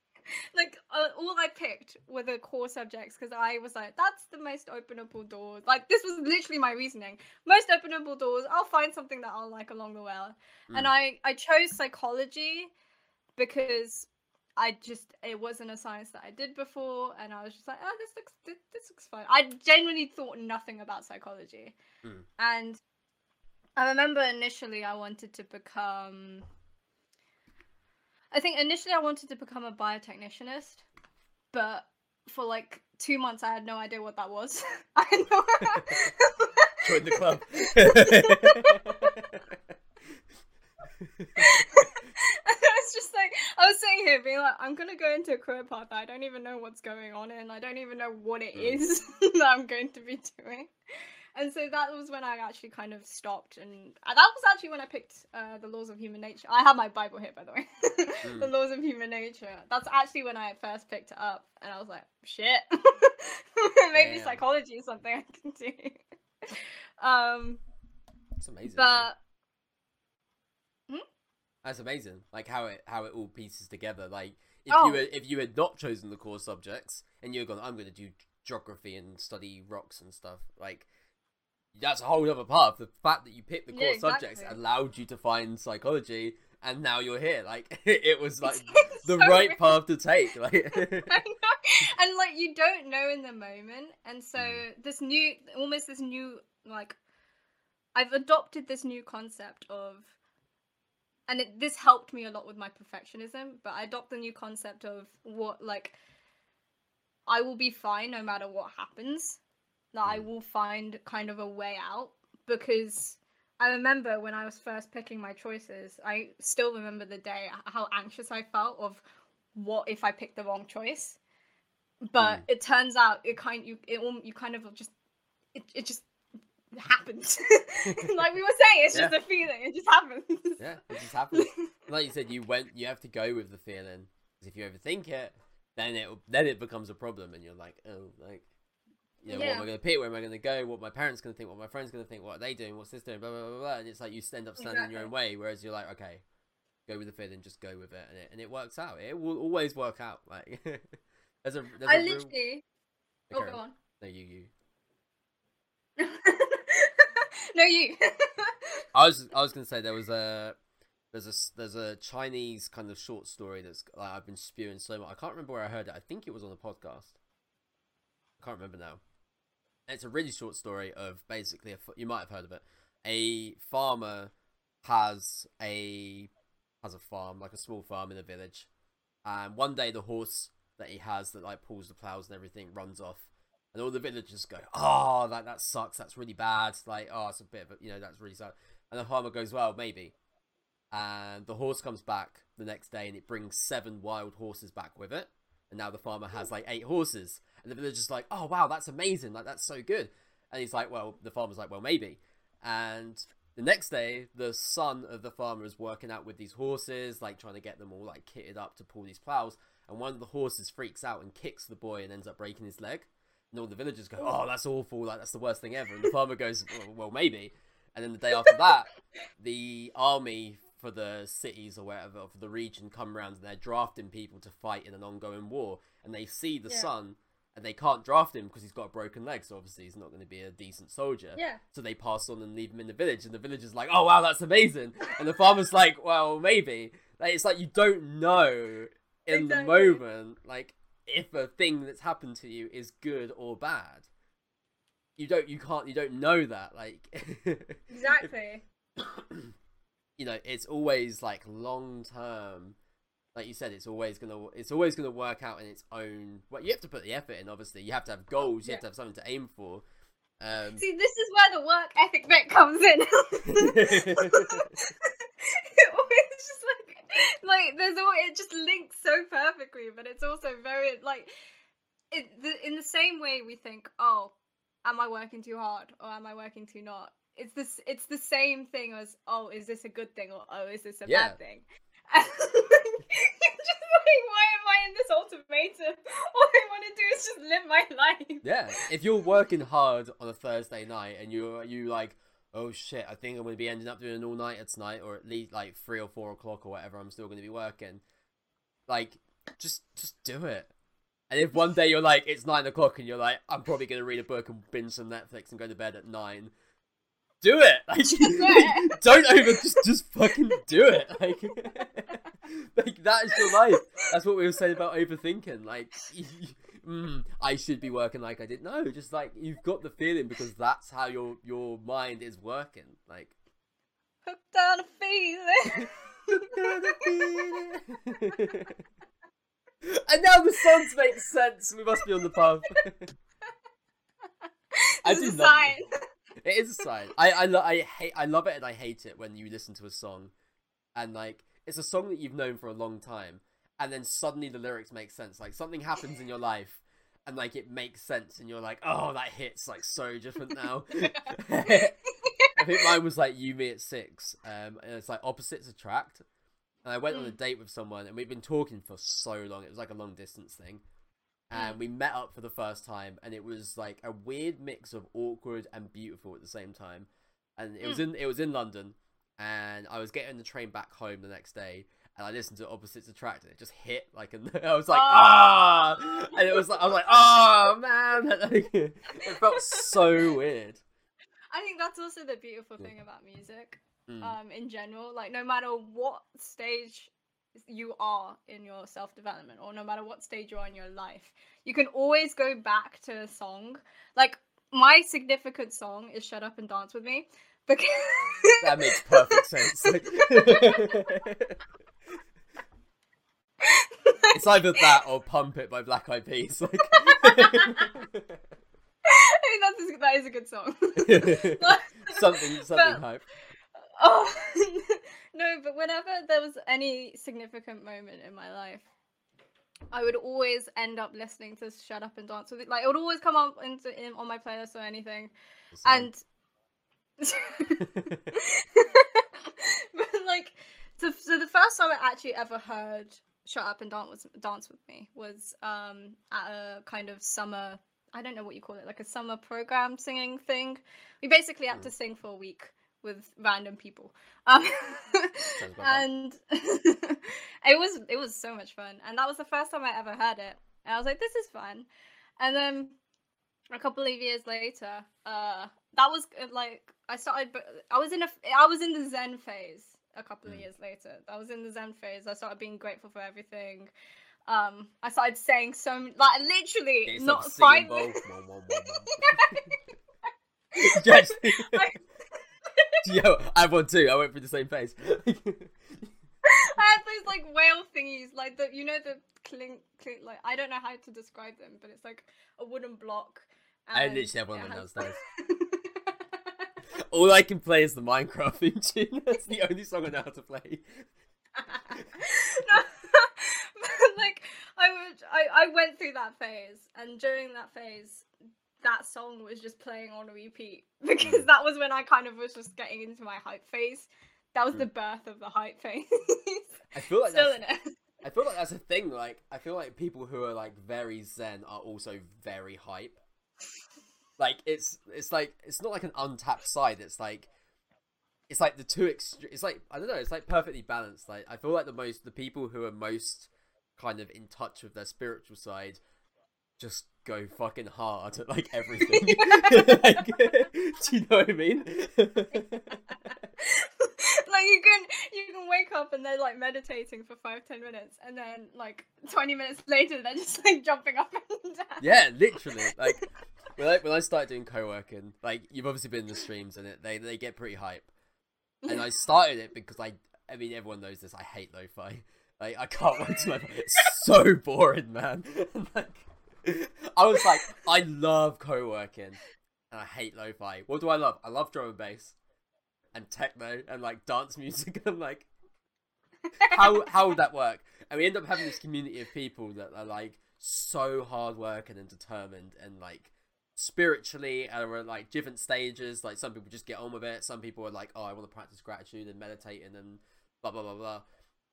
Like all I picked were the core subjects because I was like, that's the most openable doors. Like this was literally my reasoning. Most openable doors. I'll find something that I'll like along the way. And Mm. I I chose psychology because I just it wasn't a science that I did before, and I was just like, oh, this looks this, this looks fun. I genuinely thought nothing about psychology, Mm. and I remember initially I wanted to become. I think initially I wanted to become a biotechnicianist, but for like two months I had no idea what that was. I had no. Join the club. I was just like, I was sitting here being like, I'm gonna go into a career path I don't even know what's going on and I don't even know what it Mm. is that I'm going to be doing. And so that was when I actually kind of stopped, and uh, that was actually when I picked uh, the laws of human nature. I have my Bible here, by the way. the Mm. laws of human nature. That's actually when I first picked it up, and I was like, shit, maybe Damn. psychology is something I can do. um, It's amazing. but That's amazing. Like how it how it all pieces together. Like if Oh. you had, if you had not chosen the core subjects and you had gone, I'm going to do geography and study rocks and stuff. Like that's a whole other path. The fact that you picked the core Yeah, subjects allowed you to find psychology, and now you're here. Like it was like the so right path to take. Like. And like you don't know in the moment. And so Mm. this new almost this new like I've adopted this new concept of and it, this helped me a lot with my perfectionism, but I adopt the new concept of what like I will be fine no matter what happens. That I Mm. will find kind of a way out because I remember when I was first picking my choices, I still remember the day how anxious I felt of what if I picked the wrong choice. But Mm. it turns out it kind you it you kind of just it, it just happens. like we were saying, it's just a feeling. It just happens. yeah, it just happens. like you said, you went. You have to go with the feeling. if you overthink it, then it then it becomes a problem, and you're like, oh, like, you know, what am I going to pick? Where am I going to go? What my parents going to think? What my friends going to think? What are they doing? What's this doing? Blah blah blah blah. And it's like you end up standing in your own way. Whereas you're like, okay, go with the feeling, just go with it, and it and it works out. It will always work out. Like, there's a there's I a real- literally. Oh, go on. No, you you. no, you. I was I was gonna say there was a there's a there's a Chinese kind of short story that's like I've been spewing so much. I can't remember where I heard it. I think it was on a podcast. I can't remember now. It's a really short story of basically a you might have heard of it. A farmer has a has a farm like a small farm in a village, and one day the horse that he has that like pulls the plows and everything runs off, and all the villagers go, "Oh, that that sucks. That's really bad. Like, oh, it's a bit of you know that's really sad." And the farmer goes, "Well, maybe." And the horse comes back the next day, and it brings seven wild horses back with it. And now the farmer has like eight horses, and the villager's like, "Oh wow, that's amazing! Like that's so good." And he's like, "Well," the farmer's like, "Well, maybe." And the next day, the son of the farmer is working out with these horses, like trying to get them all like kitted up to pull these plows. And one of the horses freaks out and kicks the boy and ends up breaking his leg. And all the villagers go, "Oh, that's awful! Like that's the worst thing ever." And the farmer goes, "Well, well maybe." And then the day after that, the army for the cities or whatever for the region come around and they're drafting people to fight in an ongoing war. And they see the Yeah. son and they can't draft him because he's got a broken leg, so obviously he's not going to be a decent soldier. yeah. So they pass on and leave him in the village, and the villager's like, "Oh wow, that's amazing," and the farmer's like, "Well, maybe." Like it's like you don't know in the moment, like if a thing that's happened to you is good or bad. You don't, you can't, you don't know that. Like, Exactly. you know, it's always like long term. Like you said, it's always gonna, it's always gonna work out in its own. Well, you have to put the effort in. Obviously, you have to have goals. You have to have something to aim for. Um, See, this is where the work ethic bit comes in. it always just like, like there's all it just links so perfectly, but it's also very like, it, the, in the same way we think, oh, am I working too hard or am I working too not? It's this. It's the same thing as oh, is this a good thing or oh, is this a Yeah. bad thing? You're just like, why am I in this ultimatum? All I want to do is just live my life. Yeah, if you're working hard on a Thursday night and you're you like, oh shit, I think I'm gonna be ending up doing an all nighter tonight, or at least like three or four o'clock or whatever. I'm still gonna be working. Like, just just do it. And if one day you're like, it's nine o'clock, and you're like, I'm probably gonna read a book and binge some Netflix and go to bed at nine. Do it. Like, don't over. Just just fucking do it. Like, like that is your life. That's what we were saying about overthinking. Like, mm, I should be working like I did. No, just like you've got the feeling because that's how your your mind is working. Like, Hooked on a feeling. Got a feeling. And now the songs make sense. We must be on the path. I do love. It is a sign. I I, lo- I hate I love it and I hate it when you listen to a song, and like it's a song that you've known for a long time, and then suddenly the lyrics make sense. Like something happens in your life, and like it makes sense, and you're like, oh, that hits like so different now. I think mine was like you me at six, um, and it's like opposites attract. And I went on a Mm. date with someone, and we'd been talking for so long. It was like a long distance thing, and we met up for the first time, and it was like a weird mix of awkward and beautiful at the same time. And it was in it was in London, and I was getting the train back home the next day, and I listened to Opposites Attract, and it just hit like, and I was like, Oh. ah, and it was like I was like, oh man, it felt so weird. I think that's also the beautiful thing about music, Mm. um, in general. Like, no matter what stage you are in your self development, or no matter what stage you are in your life, you can always go back to a song. Like, my significant song is "Shut Up and Dance with Me," because That makes perfect sense. Like- it's either that or "Pump It" by Black Eyed Peas. Like, I think that's a, that is a good song. something, something But- hype. Oh no, but whenever there was any significant moment in my life, I would always end up listening to "Shut Up and Dance with It." Like it would always come up into in, on my playlist or anything, and but like, so, so the first time I actually ever heard shut up and dance dance with me was um at a kind of summer I don't know what you call it like a summer program singing thing. We basically had Mm. to sing for a week with random people. Um, Sounds about right. and it was it was so much fun and that was the first time I ever heard it. And I was like this is fun. And then a couple of years later, uh that was uh, like I started but I was in a I was in the zen phase a couple of Mm. years later. I was in the zen phase. I started being grateful for everything. Um I started saying so like literally not wom. Just- Yo, I have one too. I went through the same phase. I had those like whale thingies, like the you know the clink, clink like I don't know how to describe them, but it's like a wooden block. I literally have one of those has- All I can play is the Minecraft theme tune. That's the only song I know how to play. no, like I would, I, I went through that phase, and during that phase, that song was just playing on repeat because Mm. that was when I kind of was just getting into my hype phase. That was the Mm. birth of the hype phase. I feel like Still that's, in it. I feel like that's a thing. Like I feel like people who are like very zen are also very hype. Like it's it's like it's not like an untapped side. It's like it's like the two extre- It's like I don't know. It's like perfectly balanced. Like I feel like the most the people who are most kind of in touch with their spiritual side just go fucking hard at like everything. like, do you know what I mean? like you can you can wake up and they're like meditating for five ten minutes and then like 20 minutes later they're just like jumping up and down Yeah, literally. Like when I when I started doing co-working, like you've obviously been in the streams and it they they get pretty hype. And I started it because I I mean everyone knows this. I hate lo-fi. Like I can't wait to lo-fi. It's so boring, man. Like I was like, I love co-working, and I hate lo-fi. What do I love? I love drum and bass, and techno, and like dance music. I'm like, how how would that work? And we end up having this community of people that are like so hardworking and determined and like spiritually are at like different stages. Like some people just get on with it. Some people are like, oh, I want to practice gratitude and meditating and blah blah blah blah.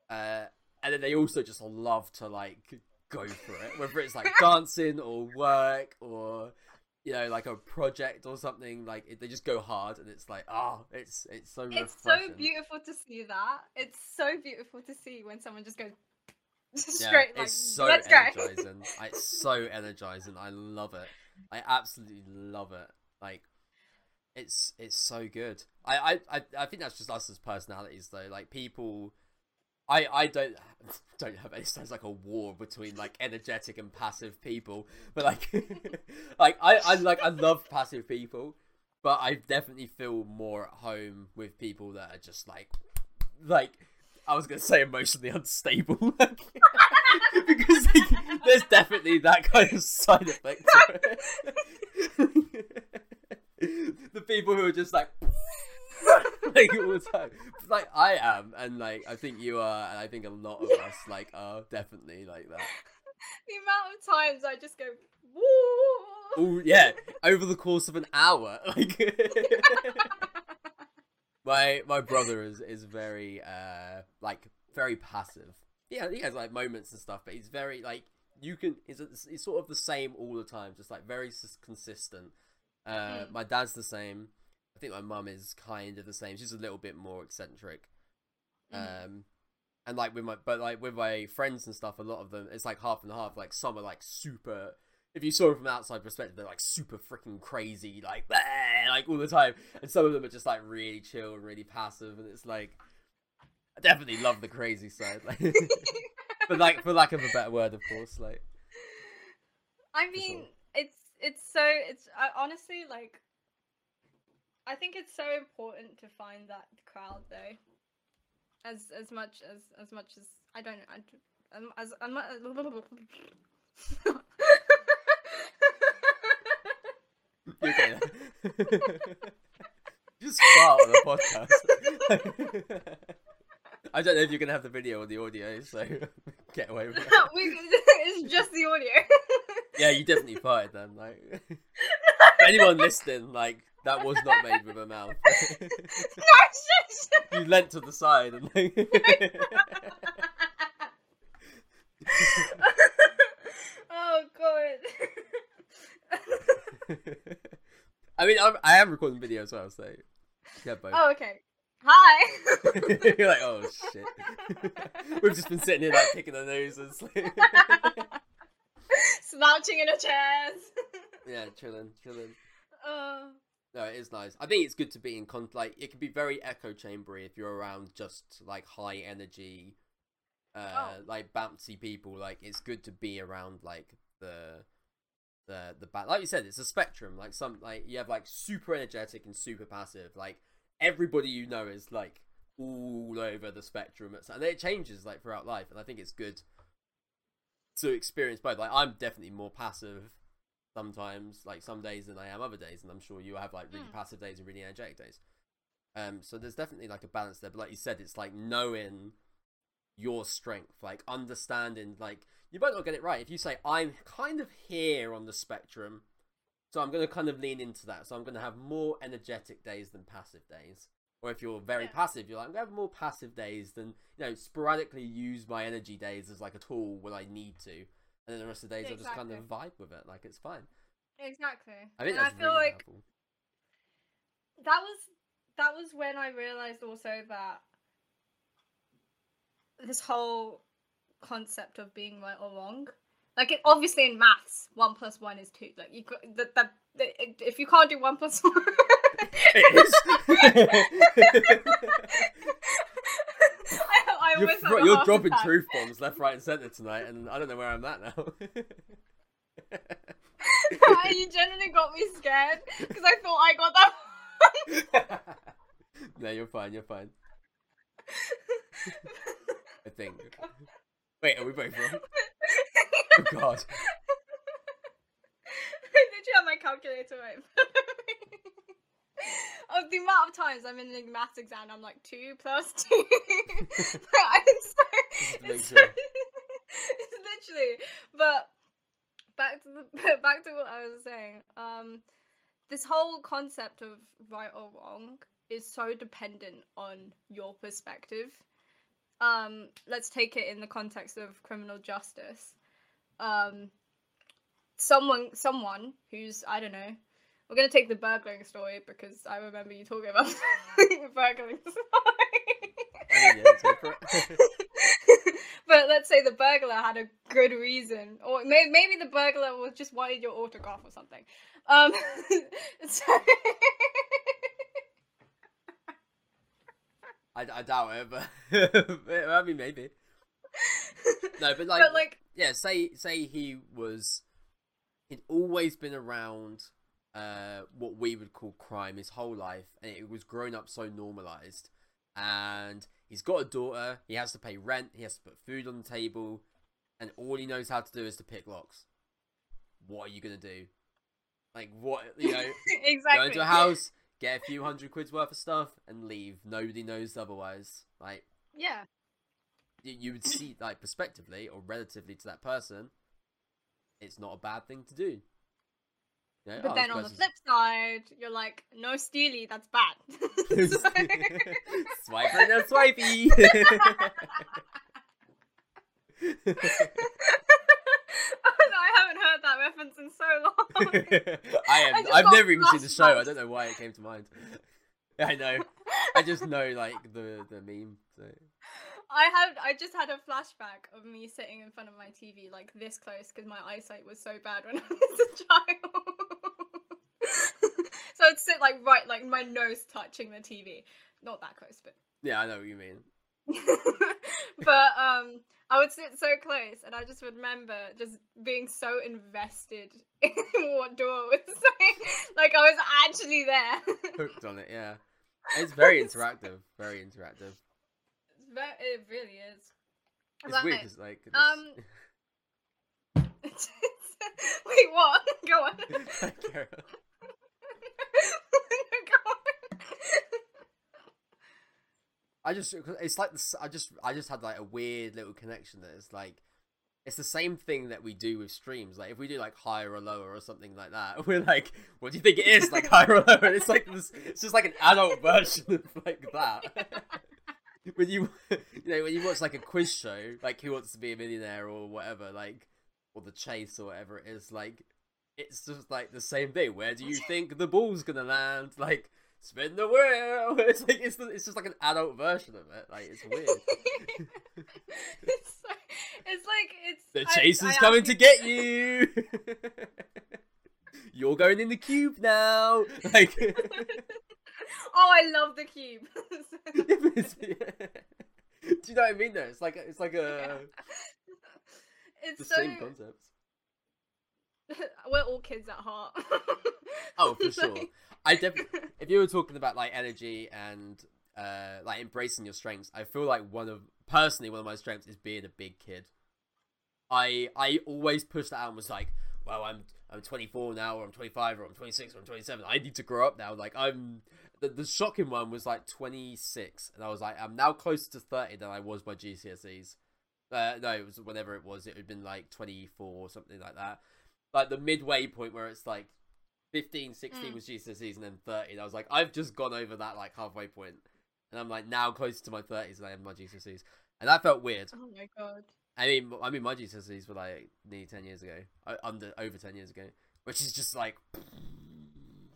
Uh, and then they also just love to like go for it, whether it's like dancing or work or you know like a project or something. Like it, they just go hard, and it's like, oh, it's it's so it's so beautiful to see that it's so beautiful to see when someone just goes Yeah, straight like it's so energizing. I- it's so energizing. I love it. I absolutely love it. Like, it's it's so good. I I I, I think that's just us as personalities, though. Like people, I I don't don't have any. Sounds like a war between like energetic and passive people, but like like I I like I love passive people, but I definitely feel more at home with people that are just like like I was gonna say emotionally unstable, because like, there's definitely that kind of side effect. The people who are just like, like all the time, like I am, and like I think you are, and I think a lot of us like are definitely like that. the amount of times i just go woo Oh yeah, over the course of an hour, like. my my brother is is very uh like very passive. Yeah, he has like moments and stuff, but he's very like you can. He's, he's sort of the same all the time, just like very consistent. Uh, Mm. my dad's the same. I think my mum is kind of the same. She's a little bit more eccentric. Mhm. Um, and like with my but like with my friends and stuff, a lot of them it's like half and half. Like some are like super. If you saw it from an outside perspective, they're like super freaking crazy, like "Bah!" like all the time, and some of them are just like really chill and really passive, and it's like I definitely love the crazy side, like, but like for lack of a better word, of course, like I sure. mean, it's it's so it's I honestly like. I think it's so important to find that crowd though, as as much as as much as I don't know, I, um, as as You okay. just fart on the podcast. I don't know if you're gonna have the video or the audio, so get away with it. it's just the audio. Yeah, you definitely farted then. Like, anyone listening, like that was not made with a mouth. no, it's just. you leant to the side and like, oh god. I mean, I'm, I am recording video as well, so yeah, both. oh okay. Hi. You're like, oh shit. We've just been sitting here like picking our noses. Slouching in our chairs. yeah, chilling, chilling. Oh. No, it is nice. I think it's good to be in con. Like, it can be very echo chambery if you're around just like high energy, uh, Oh. like bouncy people. Like, it's good to be around like the the the ba- like you said, it's a spectrum. Like some like you have like super energetic and super passive. Like everybody you know is like all over the spectrum, and it changes like throughout life. And I think it's good to experience both. Like I'm definitely more passive sometimes, like some days than I am other days, and I'm sure you have like really Mm. passive days and really energetic days. Um, so there's definitely like a balance there. But like you said, it's like knowing your strength, like understanding, like you might not get it right if you say I'm kind of here on the spectrum, so I'm going to kind of lean into that. So I'm going to have more energetic days than passive days. Or if you're very Yeah. passive, you're like I'm going to have more passive days than you know sporadically use my energy days as like a tool when I need to, and then the rest of the days I'll just kind of vibe with it, like it's fine. Exactly. I think and that's I feel really like helpful. that was that was when I realized also that this whole concept of being right or wrong, like it obviously in maths, one plus one is two. Like you got that that if you can't do one plus one. I, I You're, almost fro- had a you're dropping truth bombs left, right, and center tonight, and I don't know where I'm at now. you genuinely got me scared because I thought I got that. no, you're fine. You're fine. I think. Wait, are we both wrong? Oh God. I literally have my calculator right. Of the amount of times I'm in the maths exam, I'm like two plus two. it's so, it's, so, it's literally. But back to the, back to what I was saying. Um, this whole concept of right or wrong is so dependent on your perspective. Um, let's take it in the context of criminal justice. Um, someone, someone who's I don't know. We're gonna take the burglaring story because I remember you talking about the burglaring story. I mean, yeah, let's go for it. but let's say the burglar had a good reason, or may- maybe the burglar was just wanted your autograph or something. Um, so I, I doubt it, but I mean maybe. No, but like, but like, yeah, say say he was, he'd always been around uh, what we would call crime his whole life, and it was grown up so normalized. And he's got a daughter. He has to pay rent. He has to put food on the table, and all he knows how to do is to pick locks. What are you gonna do? Like what you know? exactly. Go into a house, get a few hundred quid's worth of stuff, and leave. Nobody knows otherwise. Like Yeah. you, you would see, like, prospectively or relatively to that person, it's not a bad thing to do. Know, But oh, then on the flip side, you're like, no steely, that's bad. Swipe right now, swipey. oh no, I haven't heard that reference in so long. I I am. just I've never even seen the show. I don't know why it came to mind. I know. I just know like the the meme. So. I had, I just had a flashback of me sitting in front of my TV like this close because my eyesight was so bad when I was a child. I'd sit like right, like my nose touching the TV, not that close, but Yeah, I know what you mean. but um I would sit so close and I just remember just being so invested in what Dora was saying. Like I was actually there. Hooked on it. Yeah, it's very interactive. Very interactive. Ve- it really is. It's But, weird because like. this- um, Wait, what? Go on. Carry on. Go on. I just it's like this. I just I just had like a weird little connection that it's like it's the same thing that we do with streams. Like if we do like higher or lower or something like that, we're like, what do you think it is? Like higher or lower? And it's like this. It's just like an adult version of like that. when you you know when you watch like a quiz show, like Who Wants to Be a Millionaire or whatever, like or The Chase or whatever it is, like it's just like the same thing. Where do you think the ball's gonna land? Like spin the wheel. It's like it's the, it's just like an adult version of it. Like it's weird. it's, like, it's like it's the I- chase I is coming to get you. You're going in the cube now. Like. oh, I love the cube. Do you know what I mean? Though it's like it's like a it's the so same concept. we're all kids at heart. Oh, for sure. I definitely. If you were talking about like energy and uh like embracing your strengths, I feel like one of personally one of my strengths is being a big kid. I I always pushed that out and was like, well, I'm I'm 24 now, or I'm 25, or I'm 26, or I'm 27. I need to grow up now. Like I'm. The, the shocking one was like 26, and I was like, I'm now closer to 30 than I was by GCSEs. Uh, no, it was whenever it was. It had been like 24 or something like that. Like the midway point where it's like 15, 16 Mm. was GCSEs, and then 30. I was like, I've just gone over that like halfway point, and I'm like now closer to my 30s than I am my GCSEs, and that felt weird. oh my god. I mean, I mean, my GCSEs were like nearly 10 years ago, under over 10 years ago, which is just like,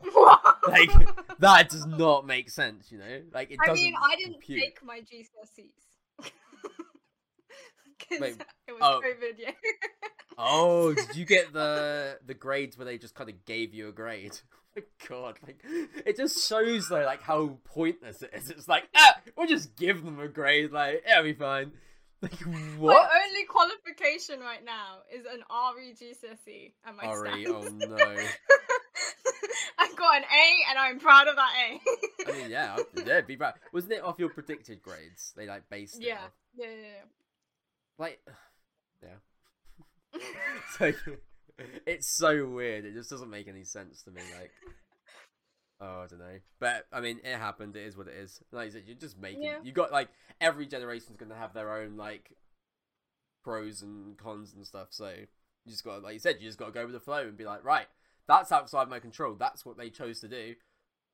like that does not make sense, you know? Like it I mean, I didn't compute. take my GCSEs. Wait, it was oh. COVID, yeah. Oh, did you get the the grades where they just kind of gave you a grade? Oh my God, like it just shows though, like how pointless it is. It's like, ah, we'll just give them a grade, like it'll be fine. Like what? My only qualification right now is an RE GCSE at my stands. oh no. I got an A, and I'm proud of that A. I mean, yeah, yeah, be proud. Wasn't it off your predicted grades? They like based it yeah, yeah, yeah, Like, yeah. yeah. So it's so weird. It just doesn't make any sense to me. Like, oh, I don't know. But I mean, it happened. It is what it is. Like you said, you're just making. Yeah. You got like every generation's gonna have their own like pros and cons and stuff. So you just got, like you said, you just got to go with the flow and be like, right, that's outside my control. That's what they chose to do.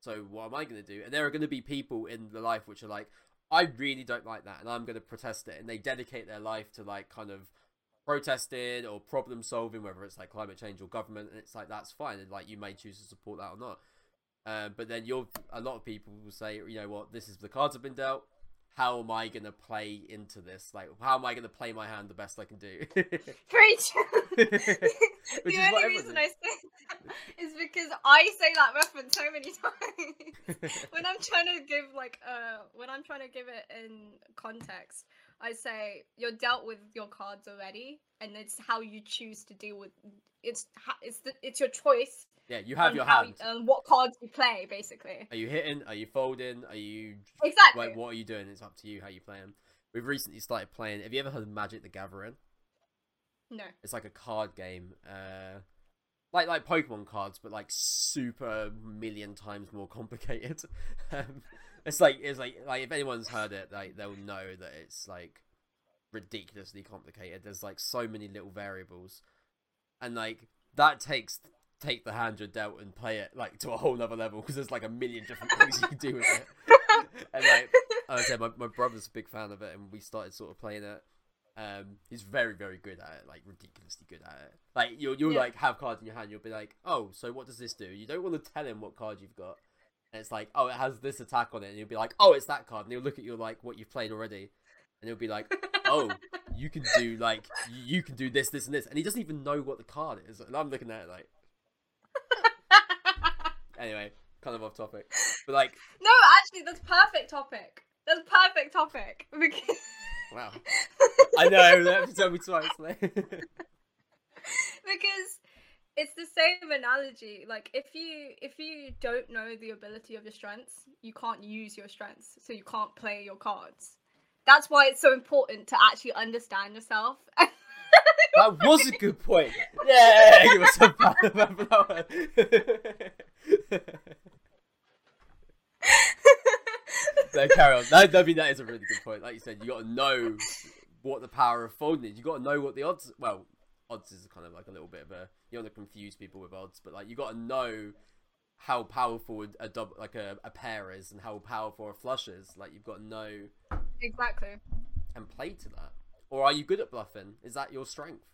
So what am I gonna do? And there are gonna be people in the life which are like, I really don't like that, and I'm gonna protest it. And they dedicate their life to like kind of protesting or problem solving, whether it's like climate change or government, and it's like that's fine, and like you may choose to support that or not. Uh, but then you're a lot of people will say, you know what, this is the cards have been dealt. How am I gonna play into this? Like, how am I gonna play my hand the best I can do? Preach. The only reason. I say that is because I say that reference so many times. when I'm trying to give like uh when I'm trying to give it in context, I say you're dealt with your cards already, and it's how you choose to deal with. It's it's the, it's your choice. yeah, you have your hand. on what cards you play, basically. Are you hitting? Are you folding? Are you Exactly. like what are you doing? It's up to you how you play them. We've recently started playing. Have you ever heard of Magic the Gathering? No. It's like a card game, uh, like like Pokemon cards, but like super million times more complicated. um, it's like it's like like if anyone's heard it, like they'll know that it's like ridiculously complicated. There's like so many little variables, and like that takes take the hand you're dealt and play it like to a whole other level because there's like a million different things you can do with it. And like I said, my my brother's a big fan of it, and we started sort of playing it. Um, he's very, very good at it, like ridiculously good at it. Like you'll you'll Yeah. like have cards in your hand, you'll be like, oh, so what does this do? You don't want to tell him what card you've got, and it's like, oh, it has this attack on it, and you'll be like, oh, it's that card, and he'll look at you like what you've played already, and he'll be like, oh, you can do like you can do this, this, and this, and he doesn't even know what the card is, and I'm looking at it like, anyway, kind of off topic, but like, no, actually, that's perfect topic. That's perfect topic because wow, I know that have to tell me twice. Like. because it's the same analogy like if you if you don't know the ability of your strengths you can't use your strengths so you can't play your cards that's why it's so important to actually understand yourself That was a good point. Yeah, give us a pat on the back for that one. no, carry on. That, I mean, that is a really good point. Like you said, you got to know what the power of folding is. You got to know what the odds. Well, odds is kind of like a little bit of a. You don't want to confuse people with odds, but like you got to know how powerful a double, like a, a pair is, and how powerful a flush is. Like you've got to know Exactly. and play to that? Or are you good at bluffing? Is that your strength?